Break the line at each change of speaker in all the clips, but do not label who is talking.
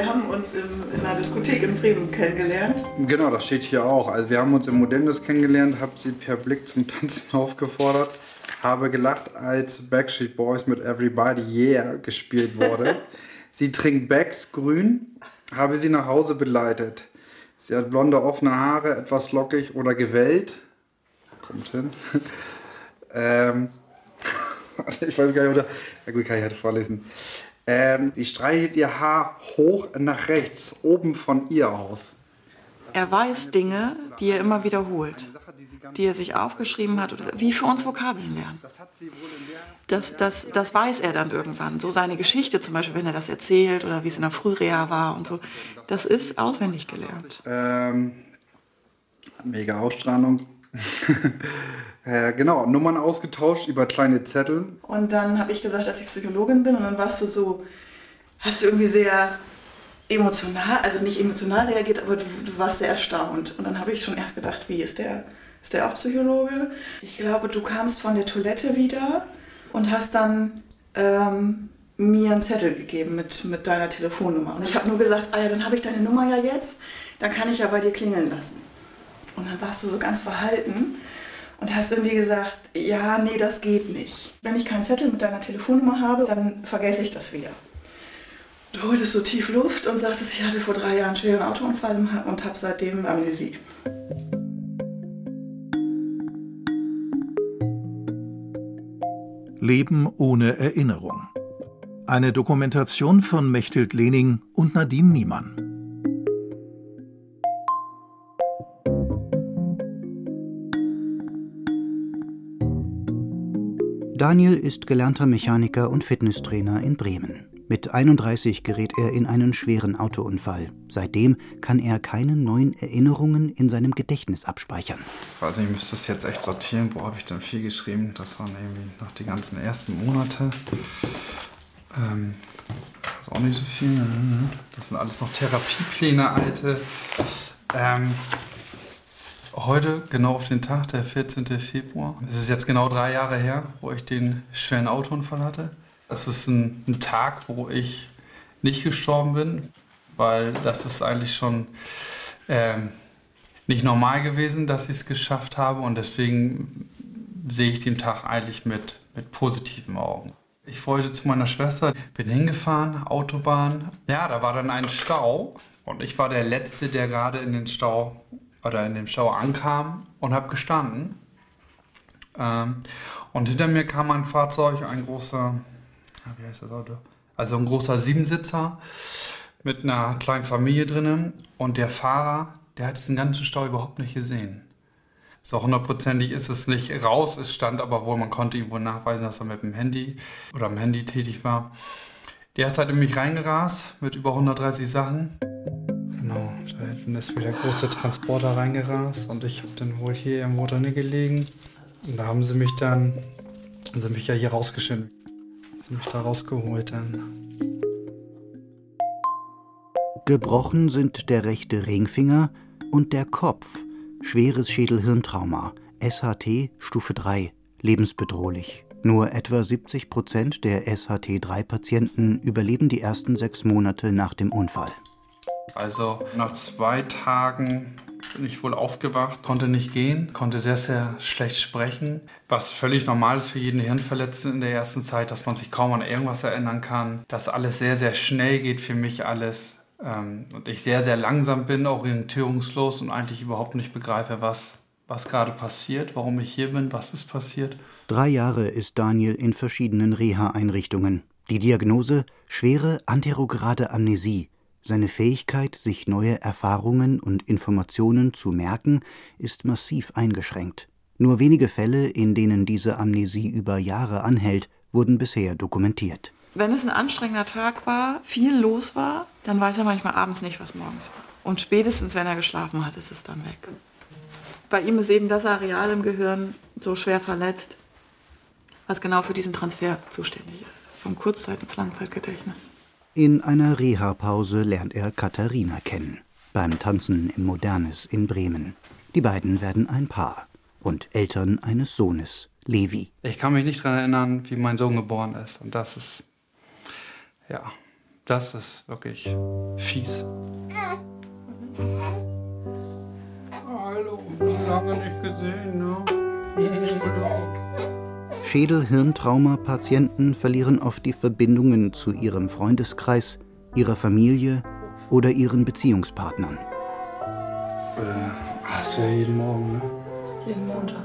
wir haben uns im, in einer Diskothek in Bremen kennengelernt.
Genau, das steht hier auch. Also wir haben uns im Modellus kennengelernt, habe sie per Blick zum Tanzen aufgefordert, habe gelacht, als Backstreet Boys mit Everybody Yeah gespielt wurde. sie trinkt Becks grün, habe sie nach Hause begleitet. Sie hat blonde, offene Haare, etwas lockig oder gewellt. Kommt hin. ähm, ich weiß gar nicht, oder. Ja gut, kann ich halt vorlesen. Ähm, sie streichelt ihr Haar hoch nach rechts, oben von ihr aus.
Er weiß Dinge, die er immer wiederholt, die er sich aufgeschrieben hat, wie für uns Vokabeln lernen. Das, das, das weiß er dann irgendwann. So seine Geschichte zum Beispiel, wenn er das erzählt oder wie es in der Frühreha war und so, das ist auswendig gelernt.
Ähm, mega Ausstrahlung. äh, genau, Nummern ausgetauscht über kleine Zettel.
Und dann habe ich gesagt, dass ich Psychologin bin und dann warst du so, hast du irgendwie sehr emotional, also nicht emotional reagiert, aber du, du warst sehr erstaunt. Und dann habe ich schon erst gedacht, wie ist der, ist der auch Psychologe? Ich glaube, du kamst von der Toilette wieder und hast dann ähm, mir einen Zettel gegeben mit, mit deiner Telefonnummer. Und ich habe nur gesagt, ah ja, dann habe ich deine Nummer ja jetzt, dann kann ich ja bei dir klingeln lassen. Und dann warst du so ganz verhalten und hast irgendwie gesagt, ja, nee, das geht nicht. Wenn ich keinen Zettel mit deiner Telefonnummer habe, dann vergesse ich das wieder. Du holtest so tief Luft und sagtest, ich hatte vor drei Jahren einen schweren Autounfall und habe seitdem Amnesie.
Leben ohne Erinnerung. Eine Dokumentation von Mechthild Lening und Nadine Niemann.
Daniel ist gelernter Mechaniker und Fitnesstrainer in Bremen. Mit 31 gerät er in einen schweren Autounfall. Seitdem kann er keine neuen Erinnerungen in seinem Gedächtnis abspeichern.
Ich weiß nicht, ich müsste es jetzt echt sortieren. Wo habe ich denn viel geschrieben? Das waren irgendwie noch die ganzen ersten Monate. Ähm, das ist auch nicht so viel. Das sind alles noch Therapiepläne, alte. Ähm, Heute, genau auf den Tag, der 14. Februar. Es ist jetzt genau drei Jahre her, wo ich den schweren Autounfall hatte. Es ist ein, ein, Tag, wo ich nicht gestorben bin, weil das ist eigentlich schon äh, nicht normal gewesen, dass ich es geschafft habe und deswegen sehe ich den Tag eigentlich mit, mit positiven Augen. Ich wollte zu meiner Schwester, bin hingefahren, Autobahn. Ja, da war dann ein Stau und ich war der Letzte, der gerade in den Stau oder in dem Stau ankam und habe gestanden. Ähm, und hinter mir kam ein Fahrzeug, ein großer, wie heißt das Auto? Also ein großer Siebensitzer mit einer kleinen Familie drinnen und der Fahrer, der hat diesen ganzen Stau überhaupt nicht gesehen. So hundertprozentig ist es nicht raus, es stand aber wohl, man konnte ihm wohl nachweisen, dass er mit dem Handy oder am Handy tätig war. Der ist halt in mich reingerast mit über 130 Sachen. Genau, da hinten ist wieder große Transporter reingerast und ich habe dann wohl hier im Motor gelegen. Und da haben sie mich dann, haben sie mich ja hier rausgeschnitten. Haben sie mich da rausgeholt dann.
Gebrochen sind der rechte Ringfinger und der Kopf. Schweres Schädelhirntrauma. SHT Stufe 3. Lebensbedrohlich. Nur etwa 70 Prozent der SHT-3-Patienten überleben die ersten sechs Monate nach dem Unfall.
Also nach zwei Tagen bin ich wohl aufgewacht, konnte nicht gehen, konnte sehr, sehr schlecht sprechen, was völlig normal ist für jeden Hirnverletzten in der ersten Zeit, dass man sich kaum an irgendwas erinnern kann, dass alles sehr, sehr schnell geht für mich alles ähm, und ich sehr, sehr langsam bin, orientierungslos und eigentlich überhaupt nicht begreife, was, was gerade passiert, warum ich hier bin, was ist passiert.
Drei Jahre ist Daniel in verschiedenen Reha-Einrichtungen. Die Diagnose schwere anterograde Amnesie seine Fähigkeit, sich neue Erfahrungen und Informationen zu merken, ist massiv eingeschränkt. Nur wenige Fälle, in denen diese Amnesie über Jahre anhält, wurden bisher dokumentiert.
Wenn es ein anstrengender Tag war, viel los war, dann weiß er manchmal abends nicht, was morgens war. Und spätestens, wenn er geschlafen hat, ist es dann weg. Bei ihm ist eben das Areal im Gehirn so schwer verletzt, was genau für diesen Transfer zuständig ist. Vom Kurzzeit- ins Langzeitgedächtnis.
In einer Reha-Pause lernt er Katharina kennen. Beim Tanzen im Modernes in Bremen. Die beiden werden ein Paar und Eltern eines Sohnes, Levi.
Ich kann mich nicht daran erinnern, wie mein Sohn geboren ist. Und das ist, ja, Das ist wirklich fies. Hallo, so lange nicht gesehen, ne?
Schädel-Hirntrauma-Patienten verlieren oft die Verbindungen zu ihrem Freundeskreis, ihrer Familie oder ihren Beziehungspartnern.
Äh, hast du ja jeden Morgen, ne?
Jeden Montag.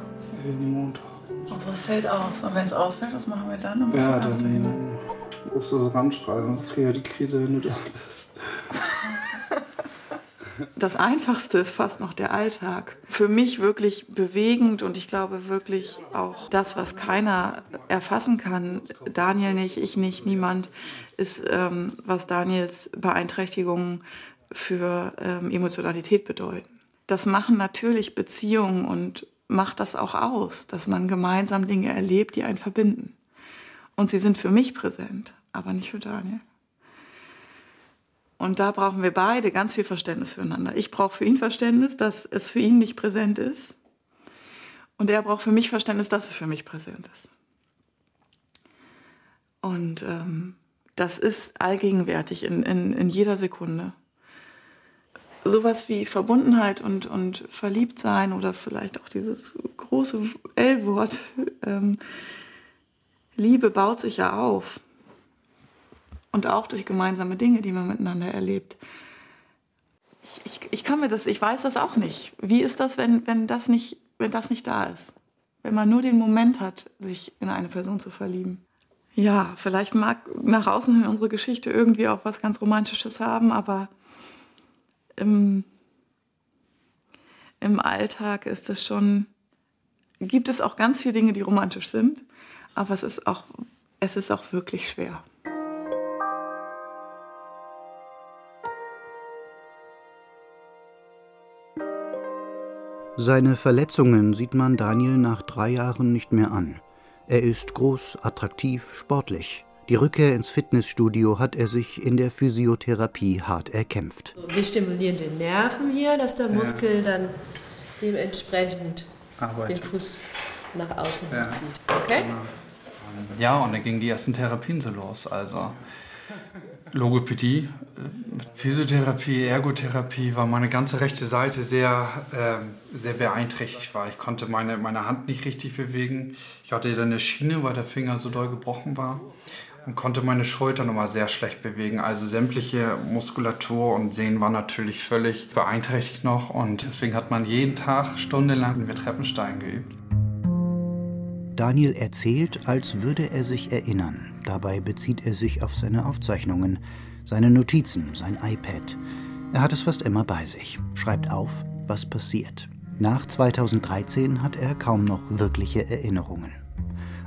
Jeden Montag.
Außer es fällt aus. Und wenn es ausfällt, was machen wir dann? Dann musst
Ja,
du erst hin.
dann musst du das ranschreiben, sonst kriege ich ja die Krise hin und alles.
Das Einfachste ist fast noch der Alltag. Für mich wirklich bewegend und ich glaube wirklich auch das, was keiner erfassen kann, Daniel nicht, ich nicht, niemand, ist, ähm, was Daniels Beeinträchtigungen für ähm, Emotionalität bedeuten. Das machen natürlich Beziehungen und macht das auch aus, dass man gemeinsam Dinge erlebt, die einen verbinden. Und sie sind für mich präsent, aber nicht für Daniel. Und da brauchen wir beide ganz viel Verständnis füreinander. Ich brauche für ihn Verständnis, dass es für ihn nicht präsent ist. Und er braucht für mich Verständnis, dass es für mich präsent ist. Und ähm, das ist allgegenwärtig in, in, in jeder Sekunde. Sowas wie Verbundenheit und, und Verliebtsein oder vielleicht auch dieses große L-Wort, ähm, Liebe baut sich ja auf. Und auch durch gemeinsame Dinge, die man miteinander erlebt. Ich, ich, ich kann mir das, ich weiß das auch nicht. Wie ist das, wenn, wenn, das nicht, wenn das nicht da ist? Wenn man nur den Moment hat, sich in eine Person zu verlieben. Ja, vielleicht mag nach außen hin unsere Geschichte irgendwie auch was ganz Romantisches haben, aber im, im Alltag ist es schon, gibt es auch ganz viele Dinge, die romantisch sind, aber es ist auch, es ist auch wirklich schwer.
Seine Verletzungen sieht man Daniel nach drei Jahren nicht mehr an. Er ist groß, attraktiv, sportlich. Die Rückkehr ins Fitnessstudio hat er sich in der Physiotherapie hart erkämpft.
Wir stimulieren den Nerven hier, dass der Muskel dann dementsprechend
Arbeit.
den Fuß nach außen
Ja.
zieht. Okay?
Ja, und dann gingen die ersten Therapien so los. Also Logopädie, äh, Physiotherapie, Ergotherapie, weil meine ganze rechte Seite sehr, ähm, sehr beeinträchtigt war. Ich konnte meine, meine Hand nicht richtig bewegen. Ich hatte dann eine Schiene, weil der Finger so doll gebrochen war. Und konnte meine Schulter nochmal sehr schlecht bewegen. Also sämtliche Muskulatur und Sehnen waren natürlich völlig beeinträchtigt noch. Und deswegen hat man jeden Tag stundenlang mit Treppensteigen geübt.
Daniel erzählt, als würde er sich erinnern. Dabei bezieht er sich auf seine Aufzeichnungen, seine Notizen, sein iPad. Er hat es fast immer bei sich, schreibt auf, was passiert. Nach 2013 hat er kaum noch wirkliche Erinnerungen.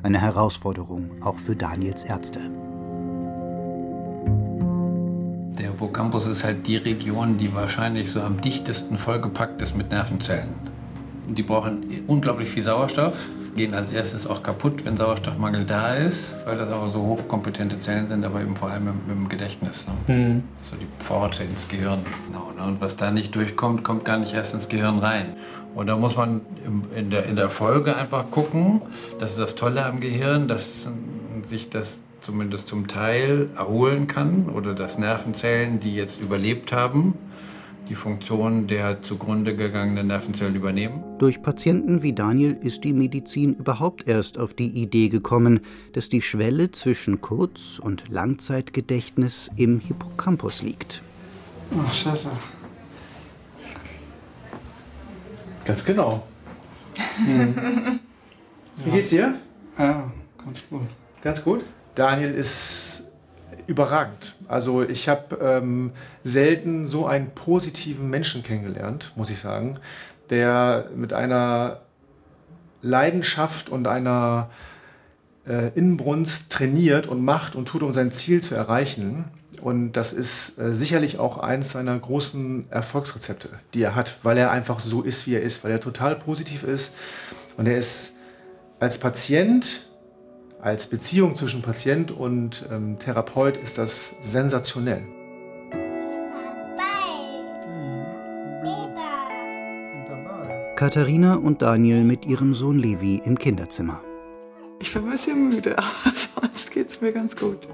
Eine Herausforderung auch für Daniels Ärzte.
Der Hippocampus ist halt die Region, die wahrscheinlich so am dichtesten vollgepackt ist mit Nervenzellen. Die brauchen unglaublich viel Sauerstoff, gehen als erstes auch kaputt, wenn Sauerstoffmangel da ist, weil das aber so hochkompetente Zellen sind, aber eben vor allem mit, dem Gedächtnis. Ne? So die Pforte ins Gehirn. Genau, ne? Und was da nicht durchkommt, kommt gar nicht erst ins Gehirn rein. Und da muss man in, der, in der Folge einfach gucken, das ist das Tolle am Gehirn, dass sich das zumindest zum Teil erholen kann oder dass Nervenzellen, die jetzt überlebt haben, die Funktion der zugrunde gegangenen Nervenzellen übernehmen.
Durch Patienten wie Daniel ist die Medizin überhaupt erst auf die Idee gekommen, dass die Schwelle zwischen Kurz- und Langzeitgedächtnis im Hippocampus liegt.
Ach, Schäfer.
Ganz genau. Wie geht's dir?
Ja, ganz gut.
Ganz gut. Daniel ist überragend. Also ich habe ähm, selten so einen positiven Menschen kennengelernt, muss ich sagen, der mit einer Leidenschaft und einer äh, Inbrunst trainiert und macht und tut, um sein Ziel zu erreichen. Und das ist äh, sicherlich auch eins seiner großen Erfolgsrezepte, die er hat, weil er einfach so ist, wie er ist, weil er total positiv ist. Und er ist als Patient, als Beziehung zwischen Patient und ähm, Therapeut ist das sensationell.
Katharina und Daniel mit ihrem Sohn Levi im Kinderzimmer.
Ich bin ein bisschen müde, aber sonst geht es mir ganz gut.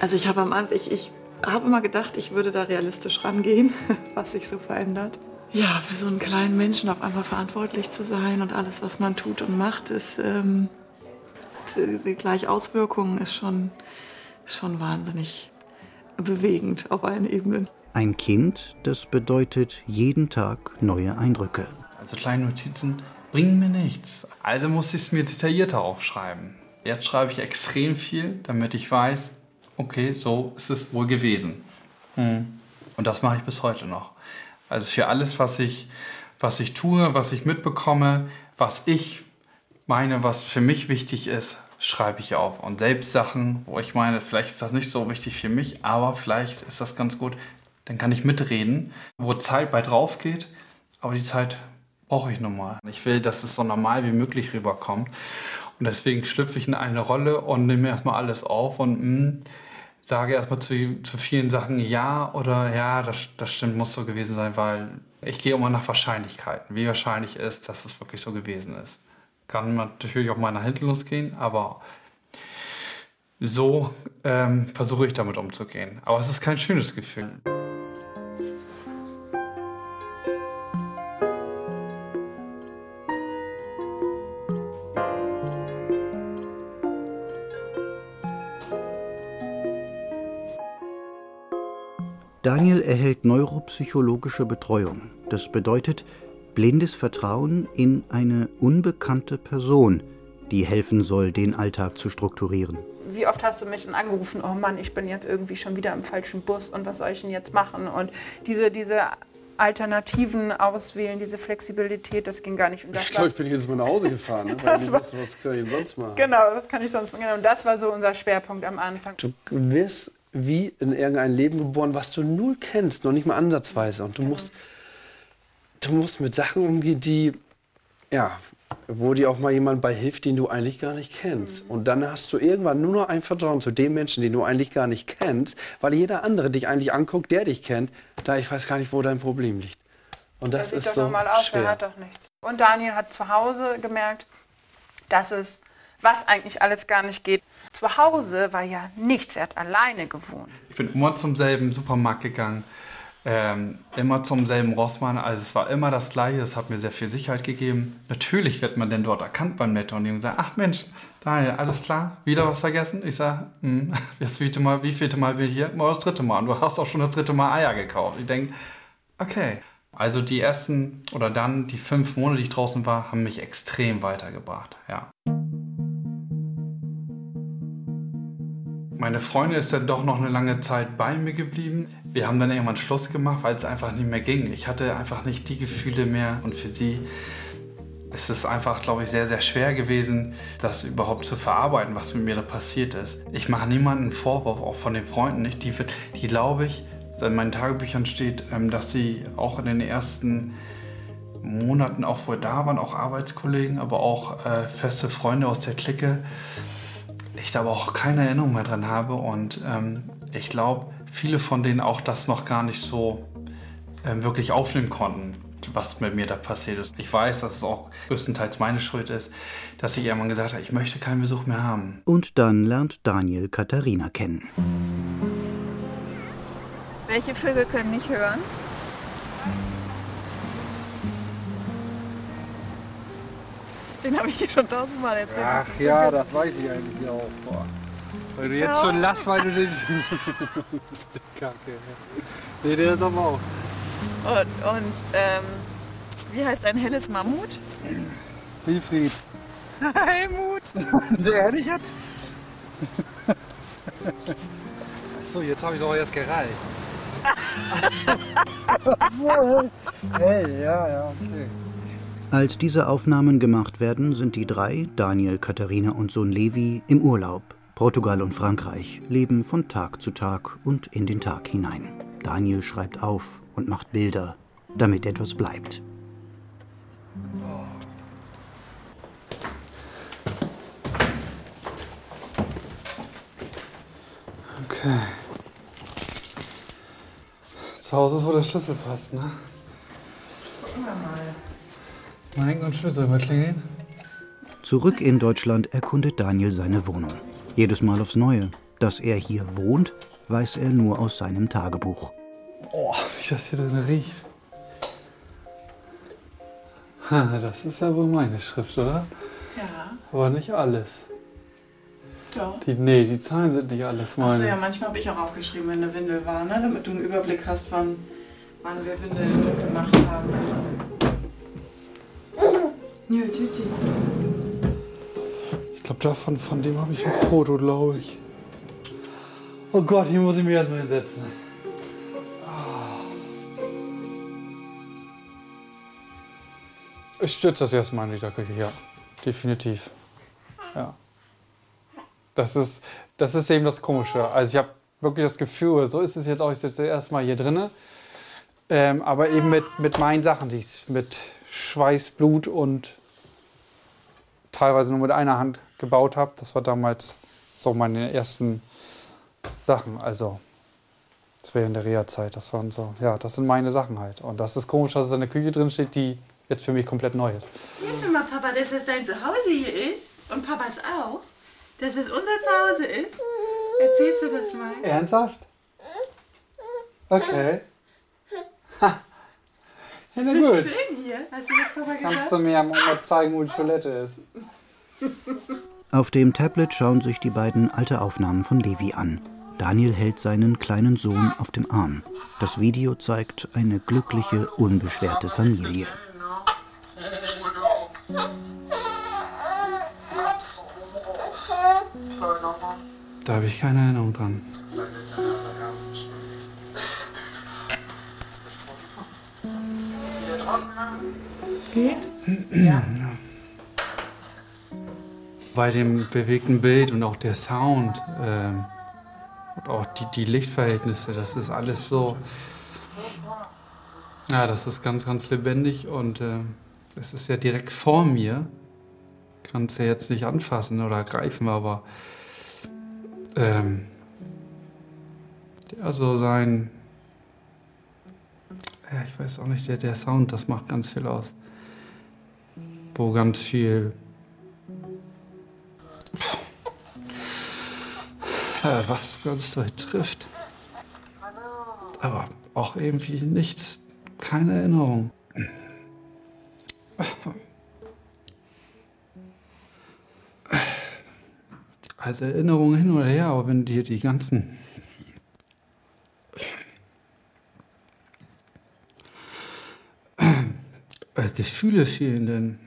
Also ich habe am Anfang, ich, ich habe immer gedacht, ich würde da realistisch rangehen, was sich so verändert. Ja, für so einen kleinen Menschen auf einmal verantwortlich zu sein und alles, was man tut und macht, ist ähm, die gleich Auswirkungen ist schon, schon wahnsinnig bewegend auf allen Ebenen.
Ein Kind, das bedeutet jeden Tag neue Eindrücke.
Also kleine Notizen bringen mir nichts. Also muss ich es mir detaillierter aufschreiben. Jetzt schreibe ich extrem viel, damit ich weiß, okay, so ist es wohl gewesen. Hm. Und das mache ich bis heute noch. Also für alles, was ich, was ich tue, was ich mitbekomme, was ich meine, was für mich wichtig ist, schreibe ich auf. Und selbst Sachen, wo ich meine, vielleicht ist das nicht so wichtig für mich, aber vielleicht ist das ganz gut, dann kann ich mitreden, wo Zeit bei drauf geht, aber die Zeit brauche ich nun mal. Ich will, dass es so normal wie möglich rüberkommt. Und deswegen schlüpfe ich in eine Rolle und nehme erstmal alles auf und mh, hm, sage erstmal zu, zu vielen Sachen ja oder ja, das, das stimmt, muss so gewesen sein, weil ich gehe immer nach Wahrscheinlichkeiten. Wie wahrscheinlich ist, dass es wirklich so gewesen ist. Kann man natürlich auch mal nach hinten losgehen, aber so ähm, versuche ich damit umzugehen. Aber es ist kein schönes Gefühl.
Daniel erhält neuropsychologische Betreuung. Das bedeutet blindes Vertrauen in eine unbekannte Person, die helfen soll, den Alltag zu strukturieren.
Wie oft hast du mich dann angerufen, oh Mann, ich bin jetzt irgendwie schon wieder im falschen Bus und was soll ich denn jetzt machen? Und diese, diese Alternativen auswählen, diese Flexibilität, das ging gar nicht.
Und ich glaube, ich bin jetzt mal nach Hause gefahren. Ne? Weil war, wusste, was kann ich sonst machen?
Genau, was kann ich sonst machen? Und das war so unser Schwerpunkt am Anfang.
Du wirst wie in irgendein Leben geboren, was du null kennst, noch nicht mal ansatzweise. Und du musst, du musst mit Sachen umgehen, die, ja, wo dir auch mal jemand bei hilft, den du eigentlich gar nicht kennst. Mhm. Und dann hast du irgendwann nur noch ein Vertrauen zu dem Menschen, den du eigentlich gar nicht kennst, weil jeder andere dich eigentlich anguckt, der dich kennt, da ich weiß gar nicht, wo dein Problem liegt. Und das
der
ist
sieht
so
doch normal aus,
schwer.
der hat doch nichts. Und Daniel hat zu Hause gemerkt, dass es, was eigentlich alles gar nicht geht, zu Hause war ja nichts, er hat alleine gewohnt.
Ich bin immer zum selben Supermarkt gegangen, ähm, immer zum selben Rossmann, also es war immer das Gleiche, das hat mir sehr viel Sicherheit gegeben. Natürlich wird man denn dort erkannt beim Netto und die sagen, ach Mensch, Daniel, alles klar, wieder was vergessen? Ich sage, hm, wievielte Mal, wievielte Mal bin ich hier? Mal das dritte Mal und du hast auch schon das dritte Mal Eier gekauft. Ich denke, okay. Also die ersten oder dann die fünf Monate, die ich draußen war, haben mich extrem weitergebracht, ja. Meine Freundin ist dann doch noch eine lange Zeit bei mir geblieben. Wir haben dann irgendwann Schluss gemacht, weil es einfach nicht mehr ging. Ich hatte einfach nicht die Gefühle mehr und für sie ist es einfach, glaube ich, sehr, sehr schwer gewesen, das überhaupt zu verarbeiten, was mit mir da passiert ist. Ich mache niemanden Vorwurf, auch von den Freunden nicht. Die, die glaube ich, in meinen Tagebüchern steht, ähm, dass sie auch in den ersten Monaten, auch wo wir da waren, auch Arbeitskollegen, aber auch äh, feste Freunde aus der Clique, ich da aber auch keine Erinnerung mehr dran habe und ähm, ich glaube, viele von denen auch das noch gar nicht so ähm, wirklich aufnehmen konnten, was mit mir da passiert ist. Ich weiß, dass es auch größtenteils meine Schuld ist, dass ich irgendwann gesagt habe, ich möchte keinen Besuch mehr haben.
Und dann lernt Daniel Katharina kennen.
Welche Vögel können nicht hören? Den habe ich dir schon tausendmal erzählt.
Ach das ja, das weiß ich eigentlich auch. Boah. Weil du jetzt schon lass, weil du den. Kacke. Nee, der ist aber auch.
Und, und ähm, wie heißt ein helles Mammut?
Wilfried.
Helmut.
Der ehrlich jetzt? Achso, jetzt habe ich doch erst gereicht. Achso. Hey, ja, ja, okay.
Als diese Aufnahmen gemacht werden, sind die drei, Daniel, Katharina und Sohn Levi, im Urlaub. Portugal und Frankreich leben von Tag zu Tag und in den Tag hinein. Daniel schreibt auf und macht Bilder, damit etwas bleibt.
Okay. Zu Hause ist, wo der Schlüssel passt, ne?
Gucken wir mal.
Mein Gott, Schlüssel mal klingeln.
Zurück in Deutschland erkundet Daniel seine Wohnung. Jedes Mal aufs Neue. Dass er hier wohnt, weiß er nur aus seinem Tagebuch.
Oh, wie das hier drin riecht. Ha, Das ist ja wohl meine Schrift, oder?
Ja,
Aber nicht alles.
doch.
Die, nee, die Zahlen sind nicht alles
Achso,
meine.
ja, manchmal habe ich auch aufgeschrieben, wenn eine Windel war, ne? damit du einen Überblick hast, wann, wann wir Windeln gemacht haben. Ja, Titi.
Ich glaube, davon von dem habe ich ein Foto, glaube ich. Oh Gott, hier muss ich mich erstmal hinsetzen. Ich stütze das erstmal in dieser Küche, ja. Definitiv. Ja. Das ist, das ist eben das Komische. Also ich habe wirklich das Gefühl, so ist es jetzt auch, ich sitze erstmal hier drinne. Ähm, aber eben mit, mit meinen Sachen, die ich mit Schweiß, Blut und teilweise nur mit einer Hand gebaut habe. Das war damals so meine ersten Sachen. Also, das wäre in der Reha-Zeit. Das waren so, ja, das sind meine Sachen halt. Und das ist komisch, dass es in der Küche drin steht, die jetzt für mich komplett neu ist.
Jetzt mal, Papa, dass das dein Zuhause hier ist und Papas auch, dass es unser Zuhause ist. Erzählst du das mal?
Ernsthaft? Okay. Ha. Ja, na
ist
gut.
schön hier. Hast du das Papa
Kannst du mir mal zeigen, wo die Toilette ist?
Auf dem Tablet schauen sich die beiden alte Aufnahmen von Levi an. Daniel hält seinen kleinen Sohn auf dem Arm. Das Video zeigt eine glückliche, unbeschwerte Familie.
Da habe ich keine Erinnerung dran.
Geht?
Bei dem bewegten Bild und auch der Sound ähm, und auch die, die Lichtverhältnisse, das ist alles so. Ja, das ist ganz, ganz lebendig und ähm, es ist ja direkt vor mir. Kann es ja jetzt nicht anfassen oder greifen, aber ähm, also sein, ja, ich weiß auch nicht, der, der Sound, das macht ganz viel aus. Wo ganz viel was ganz doll trifft. Aber auch irgendwie nichts, keine Erinnerung. Also Erinnerungen hin oder her, aber wenn dir die ganzen Gefühle fehlen, dann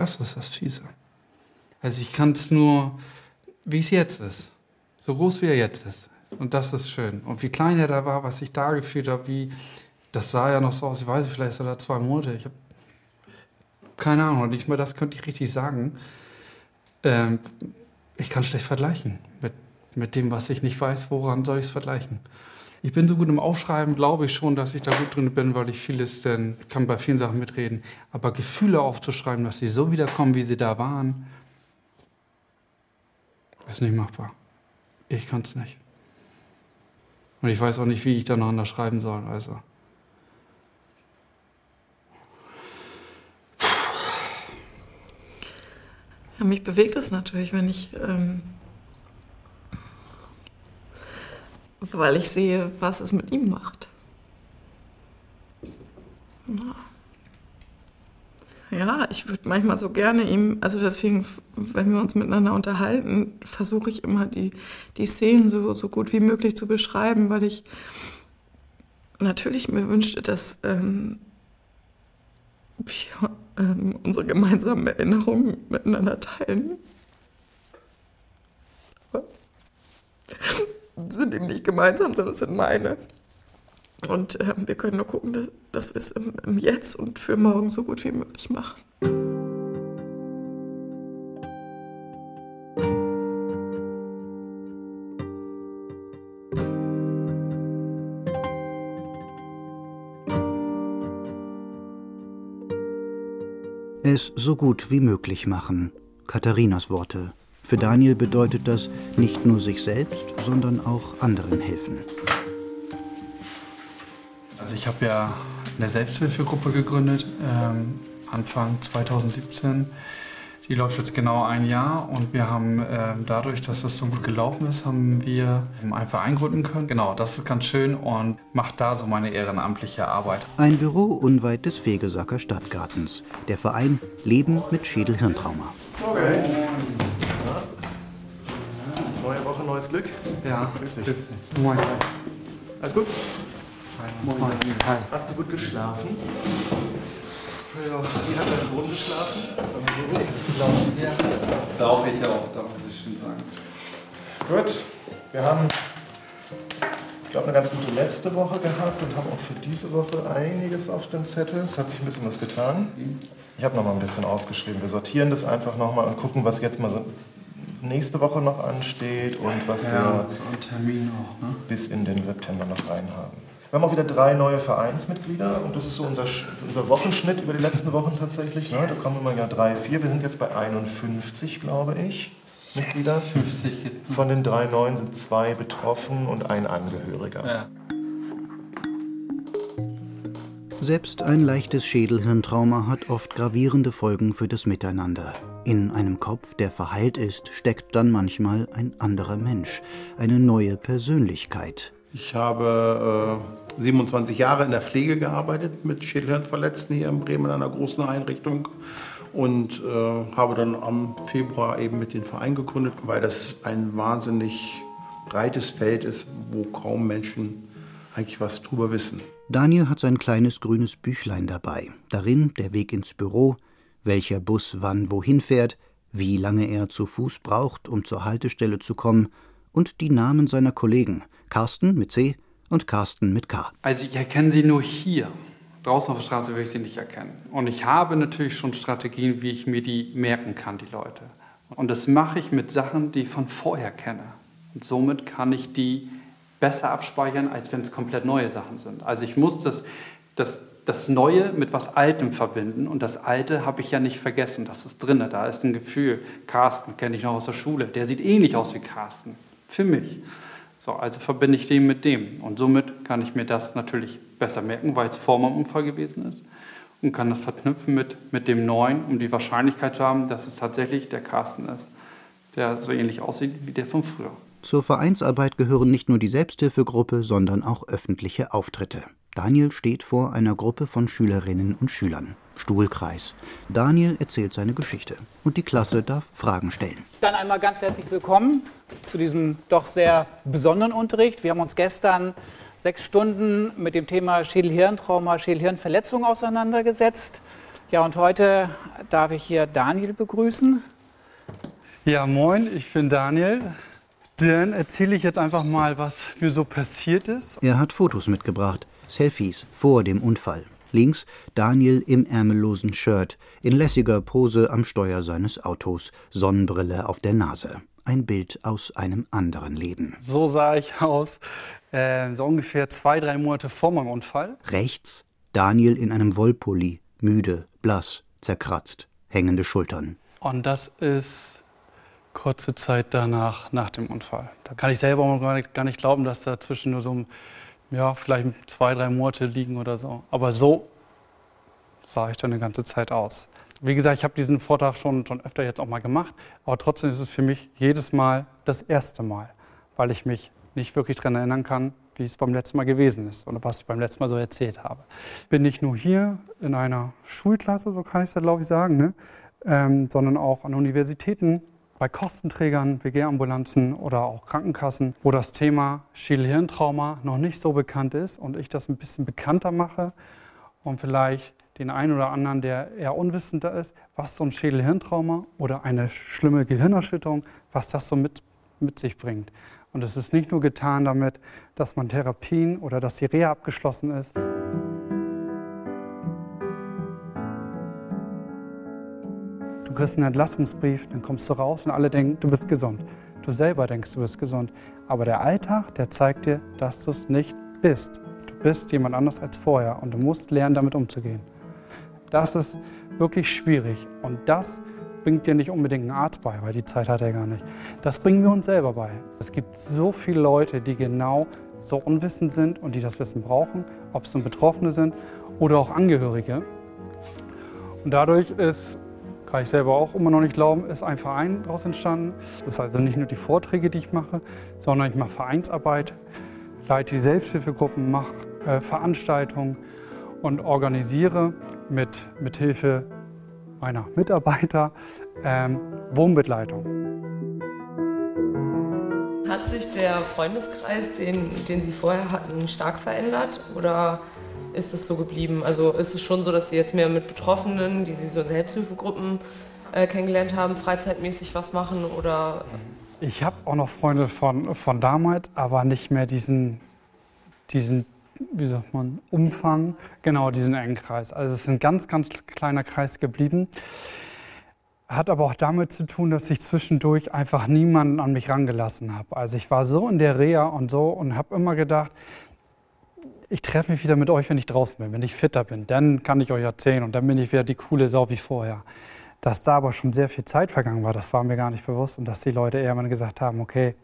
das ist das Fiese. Also ich kann es nur, wie es jetzt ist. So groß wie er jetzt ist. Und das ist schön. Und wie klein er da war, was ich da gefühlt habe, wie, das sah ja noch so aus, ich weiß nicht, vielleicht ist er da zwei Monate. Ich habe keine Ahnung, nicht mal das könnte ich richtig sagen. Ähm, ich kann schlecht vergleichen mit, mit dem, was ich nicht weiß, woran soll ich es vergleichen. Ich bin so gut im Aufschreiben, glaube ich schon, dass ich da gut drin bin, weil ich vieles, denn kann bei vielen Sachen mitreden. Aber Gefühle aufzuschreiben, dass sie so wiederkommen, wie sie da waren, ist nicht machbar. Ich kann es nicht. Und ich weiß auch nicht, wie ich da noch anders schreiben soll. Also.
Ja, mich bewegt es natürlich, wenn ich, ähm, weil ich sehe, was es mit ihm macht. Ja. Ich würde manchmal so gerne ihm, also deswegen, wenn wir uns miteinander unterhalten, versuche ich immer die, die Szenen so, so gut wie möglich zu beschreiben, weil ich natürlich mir wünschte, dass ähm, wir ähm, unsere gemeinsamen Erinnerungen miteinander teilen. Sind eben nicht gemeinsam, sondern sind meine. Und äh, wir können nur gucken, dass, dass wir es im, im Jetzt und für morgen so gut wie möglich machen.
Es so gut wie möglich machen. Katharinas Worte. Für Daniel bedeutet das nicht nur sich selbst, sondern auch anderen helfen.
Also ich habe ja eine Selbsthilfegruppe gegründet, ähm, Anfang 2017.
Die läuft jetzt genau ein Jahr und wir haben äh, dadurch, dass es so gut gelaufen ist, haben wir einen Verein gründen können. Genau, das ist ganz schön und macht da so meine ehrenamtliche Arbeit.
Ein Büro unweit des Fegesacker Stadtgartens. Der Verein Leben mit Schädelhirntrauma.
Okay. Glück.
Ja,
Grüß dich.
grüß dich. Moin.
Alles gut?
Moin. Hi.
Hast du gut geschlafen? Ja. Wie hat dein Sohn geschlafen? Sagen wir so.
Laufen wir? Laufe ich auch, da muss ich schon sagen.
Gut. Wir haben, ich glaube, eine ganz gute letzte Woche gehabt und haben auch für diese Woche einiges auf dem Zettel. Es hat sich ein bisschen was getan. Ich habe noch mal ein bisschen aufgeschrieben. Wir sortieren das einfach noch mal und gucken, was jetzt mal so nächste Woche noch ansteht und was
Ja,
wir
so ein Termin auch, ne?
bis in den September noch rein haben. Wir haben auch wieder drei neue Vereinsmitglieder und das ist so unser, unser Wochenschnitt über die letzten Wochen tatsächlich. Ne? Da kommen immer ja drei, vier. Wir sind jetzt bei 51, glaube ich, Mitglieder.
50.
Von den drei neuen sind zwei betroffen und ein Angehöriger.
Ja.
Selbst ein leichtes Schädelhirntrauma hat oft gravierende Folgen für das Miteinander. In einem Kopf, der verheilt ist, steckt dann manchmal ein anderer Mensch, eine neue Persönlichkeit.
Ich habe äh, 27 Jahre in der Pflege gearbeitet mit Schädelhirnverletzten hier in Bremen in einer großen Einrichtung und äh, habe dann am Februar eben mit dem Verein gegründet, weil das ein wahnsinnig breites Feld ist, wo kaum Menschen eigentlich was drüber wissen.
Daniel hat sein kleines grünes Büchlein dabei. Darin der Weg ins Büro, welcher Bus wann wohin fährt, wie lange er zu Fuß braucht, um zur Haltestelle zu kommen und die Namen seiner Kollegen. Carsten mit C und Carsten mit K.
Also ich erkenne sie nur hier. Draußen auf der Straße will ich sie nicht erkennen. Und ich habe natürlich schon Strategien, wie ich mir die merken kann, die Leute. Und das mache ich mit Sachen, die ich von vorher kenne. Und somit kann ich die besser abspeichern, als wenn es komplett neue Sachen sind. Also ich muss das, das, das Neue mit was Altem verbinden und das Alte habe ich ja nicht vergessen. Das ist drin, da ist ein Gefühl. Carsten kenne ich noch aus der Schule, der sieht ähnlich aus wie Carsten. Für mich. So, also verbinde ich den mit dem. Und somit kann ich mir das natürlich besser merken, weil es vor meinem Unfall gewesen ist. Und kann das verknüpfen mit, mit dem Neuen, um die Wahrscheinlichkeit zu haben, dass es tatsächlich der Carsten ist, der so ähnlich aussieht wie der von früher.
Zur Vereinsarbeit gehören nicht nur die Selbsthilfegruppe, sondern auch öffentliche Auftritte. Daniel steht vor einer Gruppe von Schülerinnen und Schülern. Stuhlkreis. Daniel erzählt seine Geschichte und die Klasse darf Fragen stellen.
Dann einmal ganz herzlich willkommen zu diesem doch sehr besonderen Unterricht. Wir haben uns gestern sechs Stunden mit dem Thema Schädelhirntrauma, Schädelhirnverletzung auseinandergesetzt. Ja, und heute darf ich hier Daniel begrüßen.
Ja, moin, ich bin Daniel. Dann erzähle ich jetzt einfach mal, was mir so passiert ist.
Er hat Fotos mitgebracht, Selfies vor dem Unfall. Links Daniel im ärmellosen Shirt, in lässiger Pose am Steuer seines Autos, Sonnenbrille auf der Nase. Ein Bild aus einem anderen Leben.
So sah ich aus, äh, so ungefähr zwei, drei Monate vor meinem Unfall.
Rechts Daniel in einem Wollpulli, müde, blass, zerkratzt, hängende Schultern.
Und das ist kurze Zeit danach, nach dem Unfall. Da kann ich selber auch gar nicht, gar nicht glauben, dass dazwischen nur so, ein- ja, vielleicht zwei, drei Monate liegen oder so. Aber so sah ich dann eine ganze Zeit aus. Wie gesagt, ich habe diesen Vortrag schon, schon öfter jetzt auch mal gemacht, aber trotzdem ist es für mich jedes Mal das erste Mal, weil ich mich nicht wirklich daran erinnern kann, wie es beim letzten Mal gewesen ist oder was ich beim letzten Mal so erzählt habe. Ich bin nicht nur hier in einer Schulklasse, so kann ich es glaube ich sagen, ne? ähm, sondern auch an Universitäten, bei Kostenträgern, WG-Ambulanzen oder auch Krankenkassen, wo das Thema Schädelhirntrauma noch nicht so bekannt ist und ich das ein bisschen bekannter mache und vielleicht den einen oder anderen, der eher unwissender ist, was so ein Schädelhirntrauma oder eine schlimme Gehirnerschütterung, was das so mit, mit sich bringt. Und es ist nicht nur getan damit, dass man Therapien oder dass die Reha abgeschlossen ist. Du kriegst einen Entlassungsbrief, dann kommst du raus und alle denken, du bist gesund. Du selber denkst, du bist gesund. Aber der Alltag, der zeigt dir, dass du es nicht bist. Du bist jemand anders als vorher und du musst lernen, damit umzugehen. Das ist wirklich schwierig und das bringt dir nicht unbedingt ein Arzt bei, weil die Zeit hat er gar nicht. Das bringen wir uns selber bei. Es gibt so viele Leute, die genau so unwissend sind und die das Wissen brauchen, ob es nun Betroffene sind oder auch Angehörige. Und dadurch ist kann ich selber auch immer noch nicht glauben, ist ein Verein daraus entstanden. Das ist also nicht nur die Vorträge, die ich mache, sondern ich mache Vereinsarbeit, leite die Selbsthilfegruppen, mache äh, Veranstaltungen und organisiere mit, mit Hilfe meiner Mitarbeiter ähm, Wohnbegleitung.
Hat sich der Freundeskreis, den, den Sie vorher hatten, stark verändert oder ist es so geblieben? Also ist es schon so, dass Sie jetzt mehr mit Betroffenen, die Sie so in Selbsthilfegruppen äh, kennengelernt haben, freizeitmäßig was machen oder?
Ich habe auch noch Freunde von, von damals, aber nicht mehr diesen, diesen, wie sagt man, Umfang, genau diesen engen Kreis. Also es ist ein ganz, ganz kleiner Kreis geblieben. Hat aber auch damit zu tun, dass ich zwischendurch einfach niemanden an mich rangelassen habe. Also ich war so in der Reha und so und habe immer gedacht, ich treffe mich wieder mit euch, wenn ich draußen bin, wenn ich fitter bin. Dann kann ich euch erzählen und dann bin ich wieder die coole Sau wie vorher. Dass da aber schon sehr viel Zeit vergangen war, das war mir gar nicht bewusst und dass die Leute eher mal gesagt haben, okay,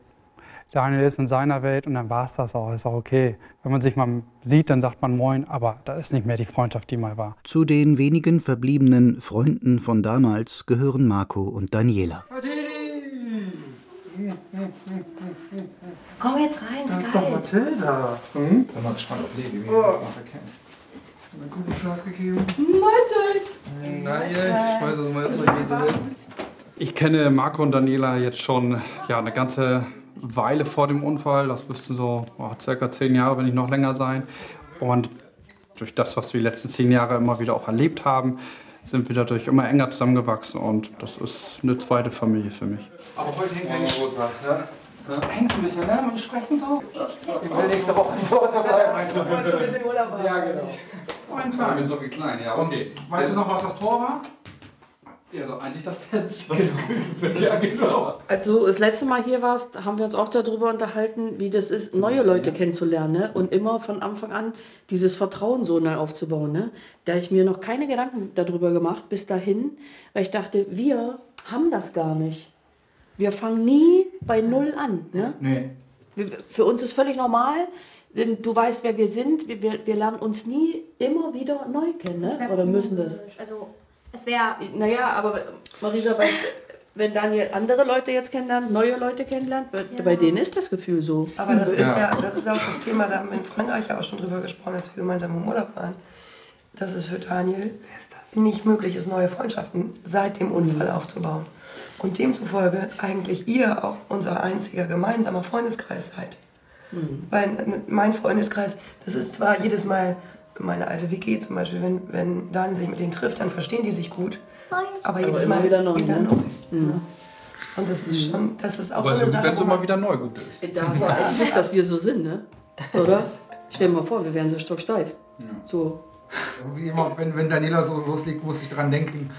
Daniel ist in seiner Welt und dann war es das auch, ist auch okay. Wenn man sich mal sieht, dann sagt man Moin, aber da ist nicht mehr die Freundschaft, die mal war.
Zu den wenigen verbliebenen Freunden von damals gehören Marco und Daniela.
Komm jetzt rein,
Ja,
Sky.
Doch, Mathilda. Hm? Bin mal gespannt, ob Levi mich oh. noch erkennt. Einen guten Schlag gegeben.
Mahlzeit.
Nein, ich weiß, jetzt mal diese
Ich kenne Marco und Daniela jetzt schon ja, eine ganze Weile vor dem Unfall. Das müssten so oh, circa zehn Jahre, wenn nicht noch länger sein. Und durch das, was wir die letzten zehn Jahre immer wieder auch erlebt haben, sind wir dadurch immer enger zusammengewachsen. Und das ist eine zweite Familie für mich.
Aber heute hängt keine Rosa. Ja? Hängt ein bisschen, ne? Und sprechen so?
Ich
will nächste Woche in Rosa bleiben. Kleiner.
Wolltest du ein bisschen Urlaub haben?
Ja, genau. So ein kleiner.
bin so wie klein, ja, okay.
Weißt du noch, was das Tor war?
Ja, also eigentlich das Fenster.
ja, genau.
Also das letzte Mal hier warst, haben wir uns auch darüber unterhalten, wie das ist, neue Leute kennenzulernen ne? und immer von Anfang an dieses Vertrauen so neu aufzubauen. Ne? Da habe ich mir noch keine Gedanken darüber gemacht bis dahin, weil ich dachte, wir haben das gar nicht. Wir fangen nie bei Null an. Ne?
Nee.
Wir- Für uns ist völlig normal, denn du weißt, wer wir sind. Wir, wir, wir lernen uns nie immer wieder neu kennen. Ne? Oder müssen das.
Also, es wäre.
Naja, aber Marisa, bei, wenn Daniel andere Leute jetzt kennenlernt, neue Leute kennenlernt, bei, bei denen ist das Gefühl so.
Aber das ist ja, das ist auch das Thema, da haben wir in Frankreich ja auch schon drüber gesprochen, als wir gemeinsam im Urlaub waren, dass es für Daniel nicht möglich ist, neue Freundschaften seit dem Unfall aufzubauen. Und demzufolge eigentlich ihr auch unser einziger gemeinsamer Freundeskreis seid. Weil äh, mein Freundeskreis, das ist zwar jedes Mal meine alte WG zum Beispiel, wenn, wenn Daniel sich mit denen trifft, dann verstehen die sich gut. Aber jedes
immer
Mal
wieder neu,
wieder
ne?
neu. Und das ist schon, das ist auch
Aber
so eine
gut,
Sache,
wenn es immer wieder neu gut ist.
Da du echt Glück, dass wir so sind, ne? Oder? Stell dir mal vor, wir wären so stocksteif. So.
Wie immer, wenn, wenn Daniela so loslegt, muss ich dran denken,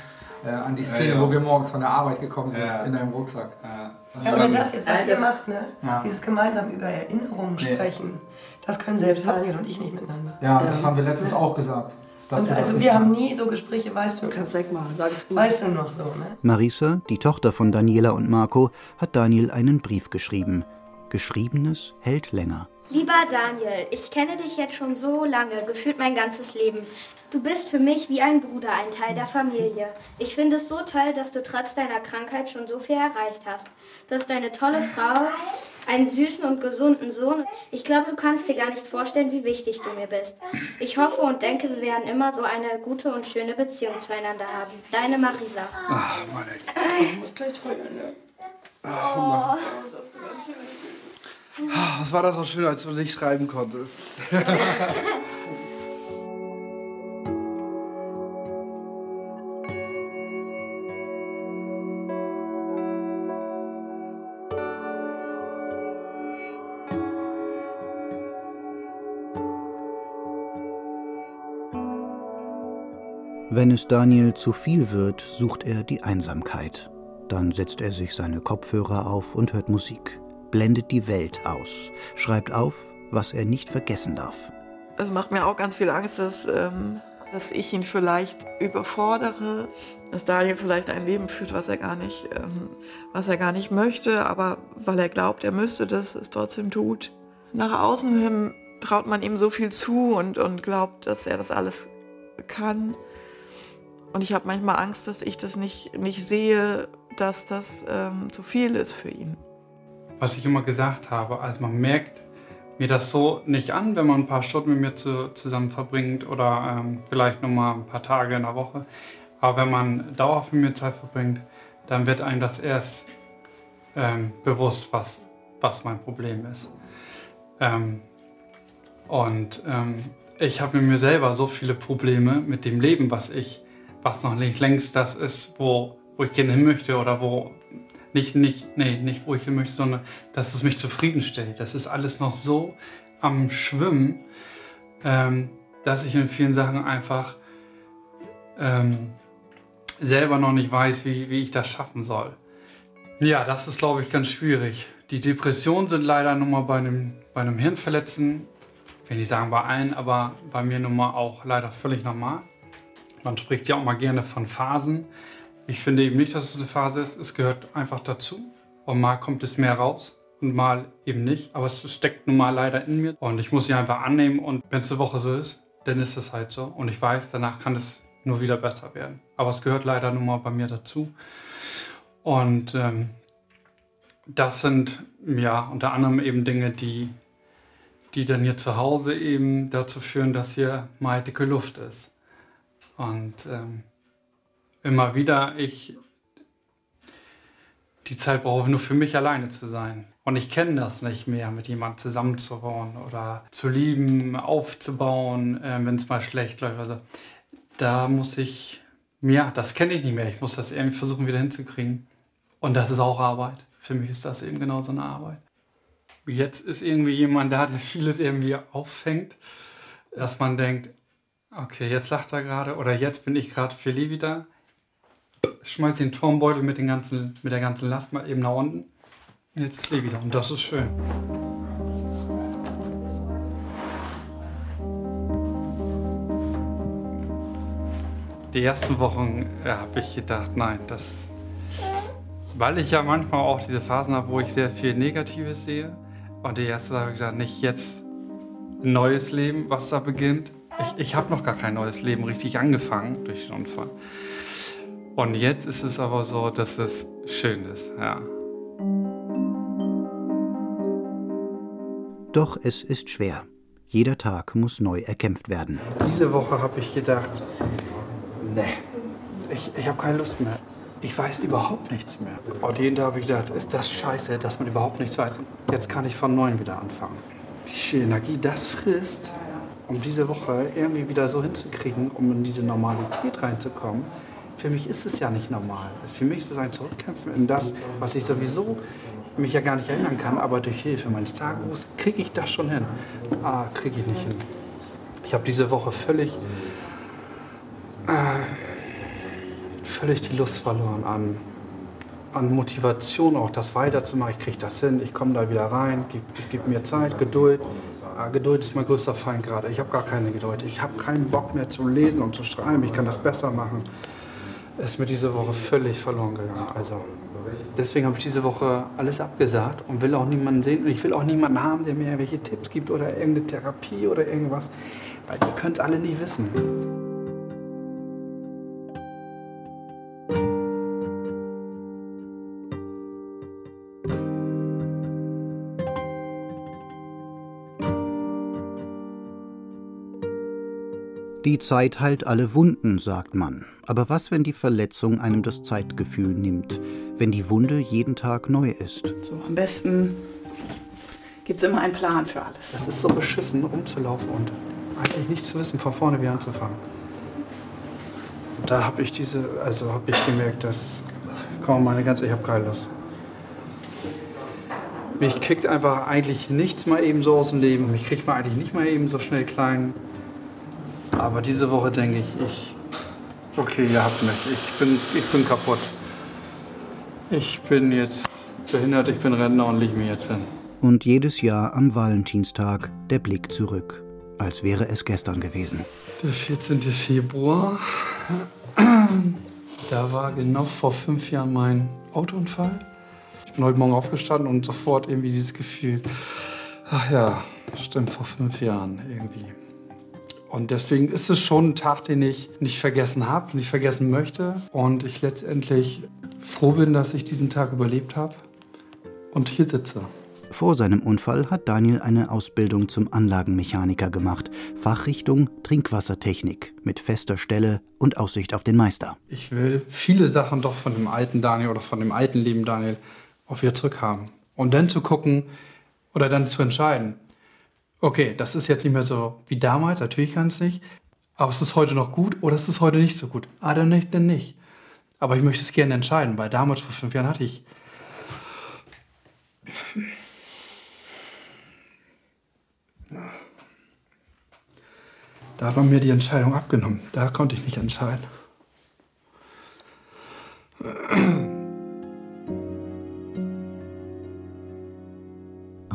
äh, an die Szene,
Ja, ja.
wo wir morgens von der Arbeit gekommen sind,
Ja.
in deinem Rucksack.
Ja, und das jetzt, was ihr macht, ne?
Ja.
dieses gemeinsam über Erinnerungen
Nee.
sprechen, das können selbst Daniel und ich nicht miteinander.
Ja, das haben wir letztens auch gesagt.
Und also wir haben nie so Gespräche, weißt du,
Kannst wegmachen, alles gut.
weißt du noch so, ne?
Marisa, die Tochter von Daniela und Marco, hat Daniel einen Brief geschrieben. Geschriebenes hält länger.
Lieber Daniel, ich kenne dich jetzt schon so lange, gefühlt mein ganzes Leben. Du bist für mich wie ein Bruder, ein Teil der Familie. Ich finde es so toll, dass du trotz deiner Krankheit schon so viel erreicht hast. Du hast eine tolle Frau, einen süßen und gesunden Sohn. Ich glaube, du kannst dir gar nicht vorstellen, wie wichtig du mir bist. Ich hoffe und denke, wir werden immer so eine gute und schöne Beziehung zueinander haben. Deine Marisa.
Ah, Mann, ey.
Ich muss gleich heulen, ne?
Ah, Was war das so schön, als du nicht schreiben konntest?
Wenn es Daniel zu viel wird, sucht er die Einsamkeit. Dann setzt er sich seine Kopfhörer auf und hört Musik, blendet die Welt aus, schreibt auf, was er nicht vergessen darf.
Es macht mir auch ganz viel Angst, dass, ähm, dass ich ihn vielleicht überfordere, dass Daniel vielleicht ein Leben führt, was er gar nicht, ähm, was er gar nicht möchte, aber weil er glaubt, er müsste das, es trotzdem tut. Nach außen hin traut man ihm so viel zu und, und glaubt, dass er das alles kann.
Und ich habe manchmal Angst, dass ich das nicht, nicht sehe, dass das ähm, zu viel ist für ihn.
Was ich immer gesagt habe, also man merkt mir das so nicht an, wenn man ein paar Stunden mit mir zu, zusammen verbringt oder ähm, vielleicht noch mal ein paar Tage in der Woche. Aber wenn man dauerhaft mit mir Zeit verbringt, dann wird einem das erst ähm, bewusst, was, was mein Problem ist. Ähm, und ähm, ich habe mit mir selber so viele Probleme mit dem Leben, was ich, was noch nicht längst das ist, wo, wo ich gerne hin möchte oder wo nicht, nicht, nee, nicht wo ich hin möchte, sondern dass es mich zufriedenstellt. Das ist alles noch so am Schwimmen, ähm, dass ich in vielen Sachen einfach ähm, selber noch nicht weiß, wie, wie ich das schaffen soll. Ja, das ist, glaube ich, ganz schwierig. Die Depressionen sind leider nun mal bei einem, bei einem Hirnverletzten, ich sagen bei allen, aber bei mir nun mal auch leider völlig normal. Man spricht ja auch mal gerne von Phasen. Ich finde eben nicht, dass es eine Phase ist. Es gehört einfach dazu. Und mal kommt es mehr raus und mal eben nicht. Aber es steckt nun mal leider in mir. Und ich muss sie einfach annehmen. Und wenn es eine Woche so ist, dann ist es halt so. Und ich weiß, danach kann es nur wieder besser werden. Aber es gehört leider nun mal bei mir dazu. Und ähm, das sind ja unter anderem eben Dinge, die, die dann hier zu Hause eben dazu führen, dass hier mal dicke Luft ist. Und ähm, immer wieder ich die Zeit brauche, nur für mich alleine zu sein. Und ich kenne das nicht mehr, mit jemandem zusammenzubauen oder zu lieben, aufzubauen, äh, wenn es mal schlecht läuft. Also da muss ich, ja, das kenne ich nicht mehr. Ich muss das irgendwie versuchen wieder hinzukriegen. Und das ist auch Arbeit. Für mich ist das eben genau so eine Arbeit. Jetzt ist irgendwie jemand da, der vieles irgendwie auffängt, dass man denkt, okay, jetzt lacht er gerade oder jetzt bin ich gerade für Levi da. Schmeiß den Turmbeutel mit, den ganzen, mit der ganzen Last mal eben nach unten. Jetzt ist Levi da und das ist schön. Die ersten Wochen äh, habe ich gedacht, nein, das. Weil ich ja manchmal auch diese Phasen habe, wo ich sehr viel Negatives sehe. Und die erste habe ich gedacht, nicht jetzt ein neues Leben, was da beginnt. Ich, ich habe noch gar kein neues Leben richtig angefangen durch den Unfall. Und jetzt ist es aber so, dass es schön ist, ja.
Doch es ist schwer. Jeder Tag muss neu erkämpft werden.
Diese Woche habe ich gedacht, nee, ich, ich habe keine Lust mehr. Ich weiß überhaupt nichts mehr. Und jeden Tag habe ich gedacht, ist das scheiße, dass man überhaupt nichts weiß. Jetzt kann ich von neuem wieder anfangen. Wie viel Energie das frisst, um diese Woche irgendwie wieder so hinzukriegen, um in diese Normalität reinzukommen. Für mich ist es ja nicht normal. Für mich ist es ein Zurückkämpfen in das, was ich sowieso mich ja gar nicht erinnern kann, aber durch Hilfe meines Tagebuchs kriege ich das schon hin. Ah, kriege ich nicht hin. Ich habe diese Woche völlig, äh, völlig die Lust verloren an, an Motivation, auch das weiterzumachen. Ich kriege das hin, ich komme da wieder rein, gib, gebe mir Zeit, Geduld. Ah, Geduld ist mein größter Feind gerade. Ich habe gar keine Geduld. Ich habe keinen Bock mehr zu lesen und zu schreiben. Ich kann das besser machen. Ist mir diese Woche völlig verloren gegangen. Also deswegen habe ich diese Woche alles abgesagt und will auch niemanden sehen. Und ich will auch niemanden haben, der mir irgendwelche Tipps gibt oder irgendeine Therapie oder irgendwas. Weil ihr könnt es alle nie wissen.
Die Zeit heilt alle Wunden, sagt man. Aber was, wenn die Verletzung einem das Zeitgefühl nimmt? Wenn die Wunde jeden Tag neu ist?
So, am besten gibt es immer einen Plan für alles.
Das ist so beschissen, rumzulaufen und eigentlich nicht zu wissen, von vorne wieder anzufangen. Da habe ich diese, also habe ich gemerkt, dass, komm, meine ganze, ich habe keine Lust. Mich kriegt einfach eigentlich nichts mal eben so aus dem Leben. Mich kriegt man eigentlich nicht mal eben so schnell klein. Aber diese Woche denke ich, ich, okay, ihr habt mich. Ich bin, ich bin kaputt. Ich bin jetzt behindert, ich bin Rentner und leg mich jetzt hin.
Und jedes Jahr am Valentinstag der Blick zurück, als wäre es gestern gewesen.
Der 14. Februar, da war genau vor fünf Jahren mein Autounfall. Ich bin heute Morgen aufgestanden und sofort irgendwie dieses Gefühl, ach ja, stimmt, vor fünf Jahren irgendwie. Und deswegen ist es schon ein Tag, den ich nicht vergessen habe, nicht vergessen möchte. Und ich letztendlich froh bin, dass ich diesen Tag überlebt habe und hier sitze.
Vor seinem Unfall hat Daniel eine Ausbildung zum Anlagenmechaniker gemacht, Fachrichtung Trinkwassertechnik mit fester Stelle und Aussicht auf den Meister.
Ich will viele Sachen doch von dem alten Daniel oder von dem alten Leben Daniel auch wieder zurückhaben. Und dann zu gucken oder dann zu entscheiden, okay, das ist jetzt nicht mehr so wie damals, natürlich kann es nicht, aber es ist heute noch gut oder es ist heute nicht so gut. Ah, dann nicht, dann nicht. Aber ich möchte es gerne entscheiden, weil damals vor fünf Jahren hatte ich Da man mir die Entscheidung abgenommen. Da konnte ich nicht entscheiden.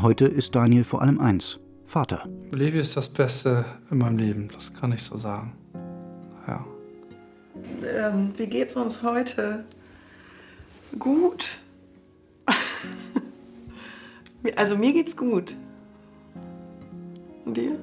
Heute ist Daniel vor allem eins: Vater.
Levi ist das Beste in meinem Leben, das kann ich so sagen. Ja.
Ähm, wie geht's uns heute? Gut. also mir geht's gut. Und dir?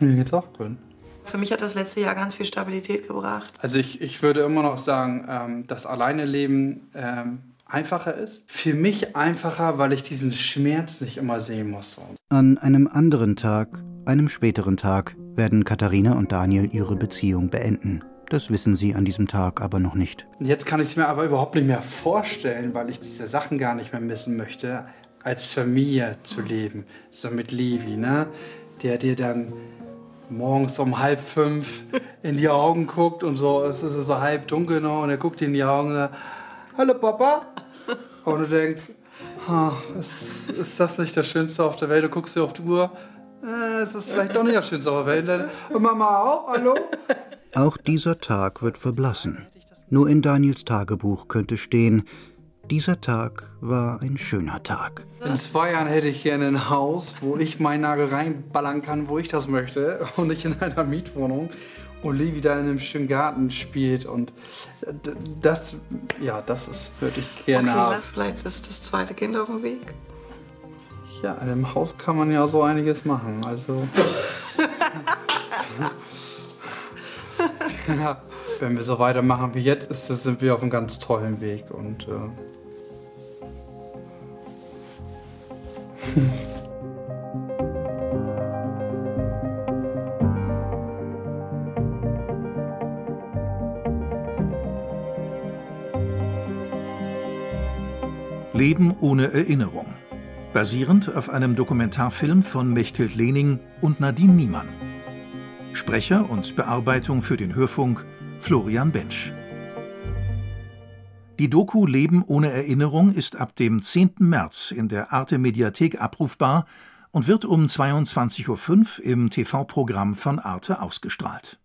Mir geht's auch gut.
Für mich hat das letzte Jahr ganz viel Stabilität gebracht.
Also ich, ich würde immer noch sagen, ähm, dass alleine Leben ähm, einfacher ist. Für mich einfacher, weil ich diesen Schmerz nicht immer sehen muss.
An einem anderen Tag, einem späteren Tag, werden Katharina und Daniel ihre Beziehung beenden. Das wissen sie an diesem Tag aber noch nicht.
Jetzt kann ich es mir aber überhaupt nicht mehr vorstellen, weil ich diese Sachen gar nicht mehr missen möchte, als Familie zu leben. So mit Levi, ne? Der dir dann morgens um halb fünf in die Augen guckt und so, es ist so halb dunkel noch und er guckt dir in die Augen und sagt, Hallo Papa. Und du denkst, oh, ist, ist, das nicht das Schönste auf der Welt? Du guckst dir auf die Uhr, äh, es ist vielleicht doch nicht das Schönste auf der Welt. Und Mama auch, hallo?
Auch dieser Tag wird verblassen. Nur in Daniels Tagebuch könnte stehen, dieser Tag war ein schöner Tag.
In zwei Jahren hätte ich gerne ein Haus, wo ich meinen Nagel reinballern kann, wo ich das möchte. Und nicht in einer Mietwohnung. Levi da in einem schönen Garten spielt. Und das, ja, das ist, würde ich gerne
okay,
haben.
Vielleicht ist das zweite Kind auf dem Weg.
Ja, in einem Haus kann man ja so einiges machen. Also. ja, wenn wir so weitermachen wie jetzt, ist, sind wir auf einem ganz tollen Weg. Und. Äh,
Leben ohne Erinnerung. Basierend auf einem Dokumentarfilm von Mechthild Lening und Nadine Niemann. Sprecher und Bearbeitung für den Hörfunk Florian Bensch. Die Doku Leben ohne Erinnerung ist ab dem 10. März in der Arte Mediathek abrufbar und wird um 22.05 Uhr im TV-Programm von Arte ausgestrahlt